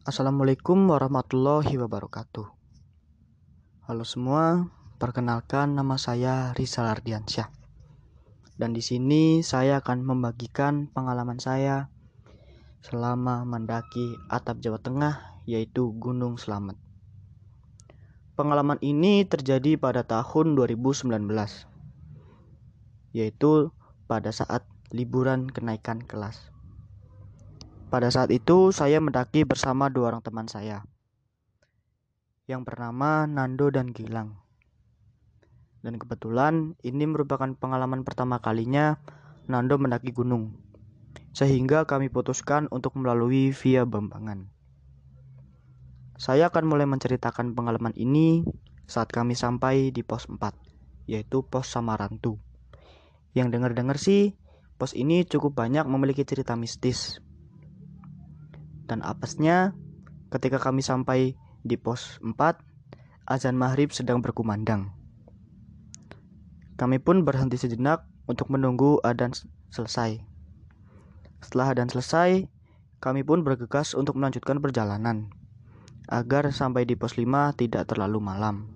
Assalamualaikum warahmatullahi wabarakatuh. Halo semua, perkenalkan nama saya Rizal Ardiansyah. Dan di sini saya akan membagikan pengalaman saya selama mendaki atap Jawa Tengah yaitu Gunung Slamet. Pengalaman ini terjadi pada tahun 2019 yaitu pada saat liburan kenaikan kelas. Pada saat itu saya mendaki bersama dua orang teman saya yang bernama Nando dan Gilang. Dan kebetulan ini merupakan pengalaman pertama kalinya Nando mendaki gunung. Sehingga kami putuskan untuk melalui via Bambangan. Saya akan mulai menceritakan pengalaman ini saat kami sampai di pos 4, yaitu pos Samarantu. Yang dengar-dengar sih, pos ini cukup banyak memiliki cerita mistis dan apesnya ketika kami sampai di pos 4, azan maghrib sedang berkumandang. Kami pun berhenti sejenak untuk menunggu adan selesai. Setelah adan selesai, kami pun bergegas untuk melanjutkan perjalanan agar sampai di pos 5 tidak terlalu malam.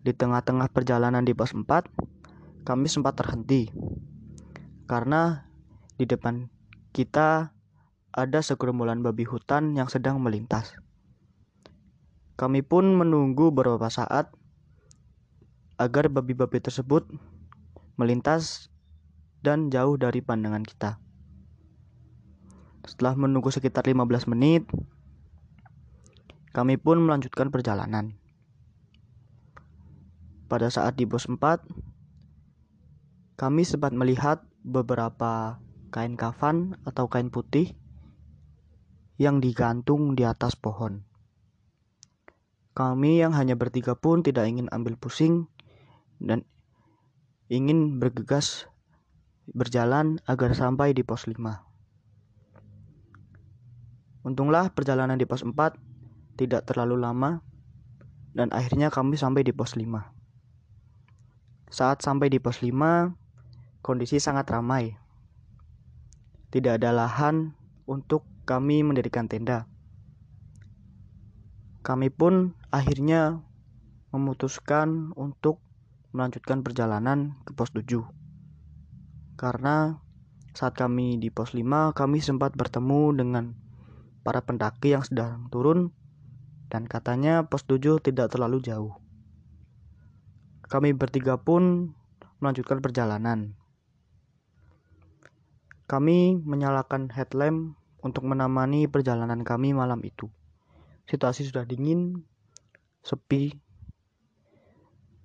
Di tengah-tengah perjalanan di pos 4, kami sempat terhenti karena di depan kita ada segerombolan babi hutan yang sedang melintas. Kami pun menunggu beberapa saat agar babi-babi tersebut melintas dan jauh dari pandangan kita. Setelah menunggu sekitar 15 menit, kami pun melanjutkan perjalanan. Pada saat di pos 4, kami sempat melihat beberapa kain kafan atau kain putih yang digantung di atas pohon. Kami yang hanya bertiga pun tidak ingin ambil pusing dan ingin bergegas berjalan agar sampai di pos 5. Untunglah perjalanan di pos 4 tidak terlalu lama dan akhirnya kami sampai di pos 5. Saat sampai di pos 5, kondisi sangat ramai. Tidak ada lahan untuk kami mendirikan tenda. Kami pun akhirnya memutuskan untuk melanjutkan perjalanan ke pos 7. Karena saat kami di pos 5 kami sempat bertemu dengan para pendaki yang sedang turun dan katanya pos 7 tidak terlalu jauh. Kami bertiga pun melanjutkan perjalanan. Kami menyalakan headlamp untuk menemani perjalanan kami malam itu. Situasi sudah dingin, sepi,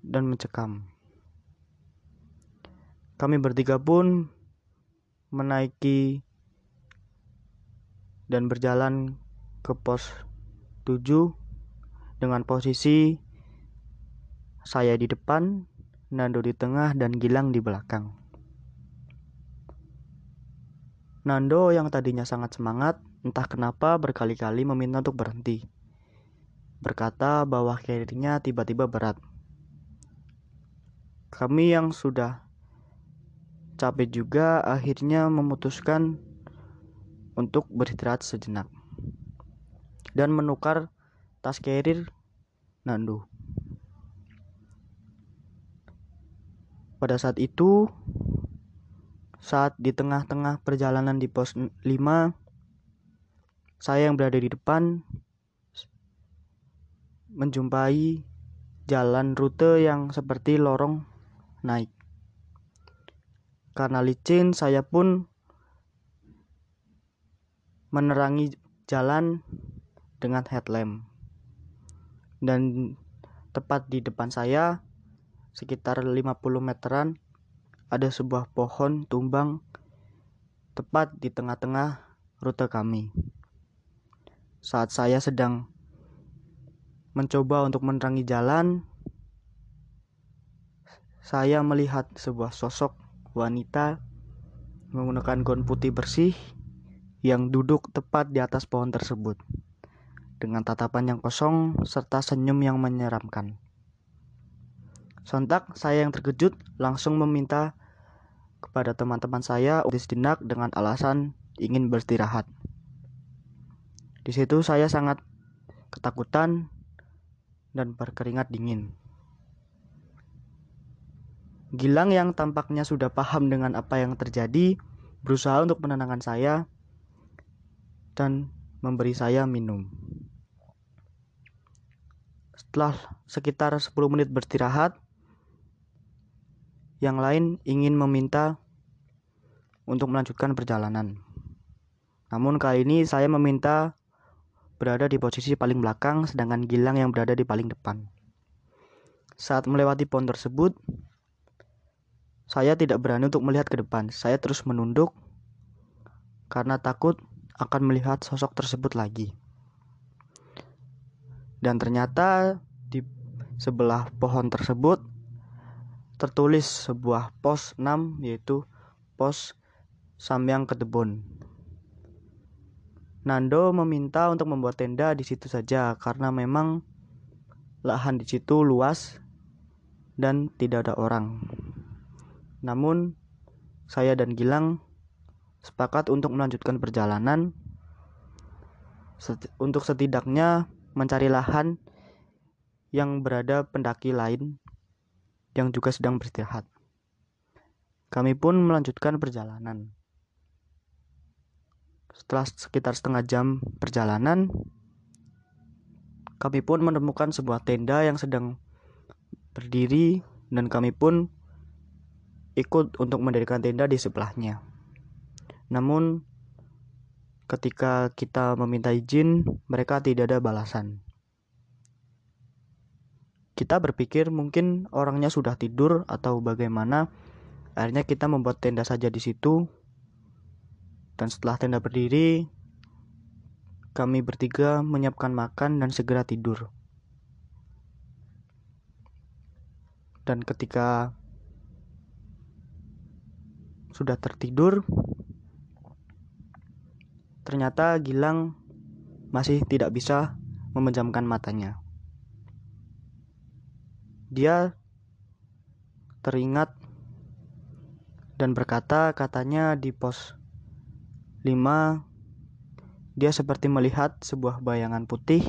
dan mencekam. Kami bertiga pun menaiki dan berjalan ke pos 7 dengan posisi saya di depan, Nando di tengah, dan Gilang di belakang. Nando yang tadinya sangat semangat, entah kenapa berkali-kali meminta untuk berhenti. Berkata bahwa carrier tiba-tiba berat. Kami yang sudah capek juga akhirnya memutuskan untuk beristirahat sejenak dan menukar tas carrier Nando. Pada saat itu saat di tengah-tengah perjalanan di pos 5, saya yang berada di depan menjumpai jalan rute yang seperti lorong naik. Karena licin, saya pun menerangi jalan dengan headlamp. Dan tepat di depan saya, sekitar 50 meteran, ada sebuah pohon tumbang tepat di tengah-tengah rute kami. Saat saya sedang mencoba untuk menerangi jalan, saya melihat sebuah sosok wanita menggunakan gaun putih bersih yang duduk tepat di atas pohon tersebut dengan tatapan yang kosong serta senyum yang menyeramkan. Sontak saya yang terkejut langsung meminta kepada teman-teman saya untuk sejenak dengan alasan ingin beristirahat. Di situ saya sangat ketakutan dan berkeringat dingin. Gilang yang tampaknya sudah paham dengan apa yang terjadi, berusaha untuk menenangkan saya dan memberi saya minum. Setelah sekitar 10 menit beristirahat, yang lain ingin meminta untuk melanjutkan perjalanan. Namun kali ini saya meminta berada di posisi paling belakang sedangkan Gilang yang berada di paling depan. Saat melewati pohon tersebut, saya tidak berani untuk melihat ke depan. Saya terus menunduk karena takut akan melihat sosok tersebut lagi. Dan ternyata di sebelah pohon tersebut tertulis sebuah pos 6 yaitu pos Samyang Ketebon. Nando meminta untuk membuat tenda di situ saja karena memang lahan di situ luas dan tidak ada orang. Namun saya dan Gilang sepakat untuk melanjutkan perjalanan untuk setidaknya mencari lahan yang berada pendaki lain yang juga sedang beristirahat. Kami pun melanjutkan perjalanan. Setelah sekitar setengah jam perjalanan, kami pun menemukan sebuah tenda yang sedang berdiri dan kami pun ikut untuk mendirikan tenda di sebelahnya. Namun ketika kita meminta izin, mereka tidak ada balasan. Kita berpikir mungkin orangnya sudah tidur atau bagaimana. Akhirnya kita membuat tenda saja di situ. Dan setelah tenda berdiri, kami bertiga menyiapkan makan dan segera tidur. Dan ketika sudah tertidur, ternyata Gilang masih tidak bisa memejamkan matanya dia teringat dan berkata katanya di pos 5 dia seperti melihat sebuah bayangan putih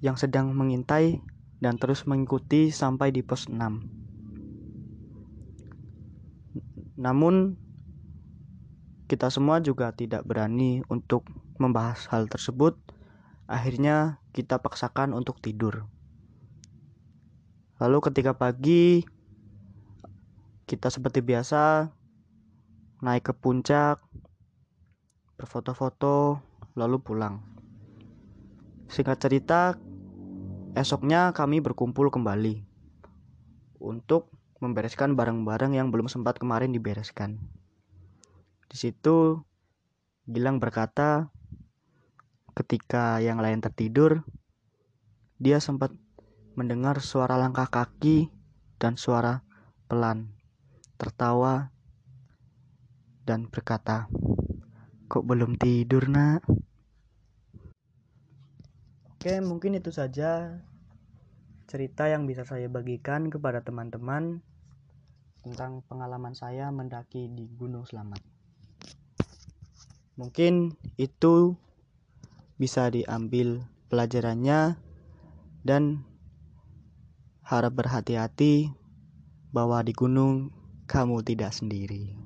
yang sedang mengintai dan terus mengikuti sampai di pos 6. Namun kita semua juga tidak berani untuk membahas hal tersebut. Akhirnya kita paksakan untuk tidur. Lalu ketika pagi kita seperti biasa naik ke puncak, berfoto-foto, lalu pulang. Singkat cerita, esoknya kami berkumpul kembali untuk membereskan barang-barang yang belum sempat kemarin dibereskan. Di situ Gilang berkata ketika yang lain tertidur, dia sempat mendengar suara langkah kaki dan suara pelan, tertawa, dan berkata, "Kok belum tidur, Nak?" Oke, mungkin itu saja cerita yang bisa saya bagikan kepada teman-teman tentang pengalaman saya mendaki di Gunung Selamat. Mungkin itu bisa diambil pelajarannya dan harap berhati-hati bahwa di gunung kamu tidak sendiri.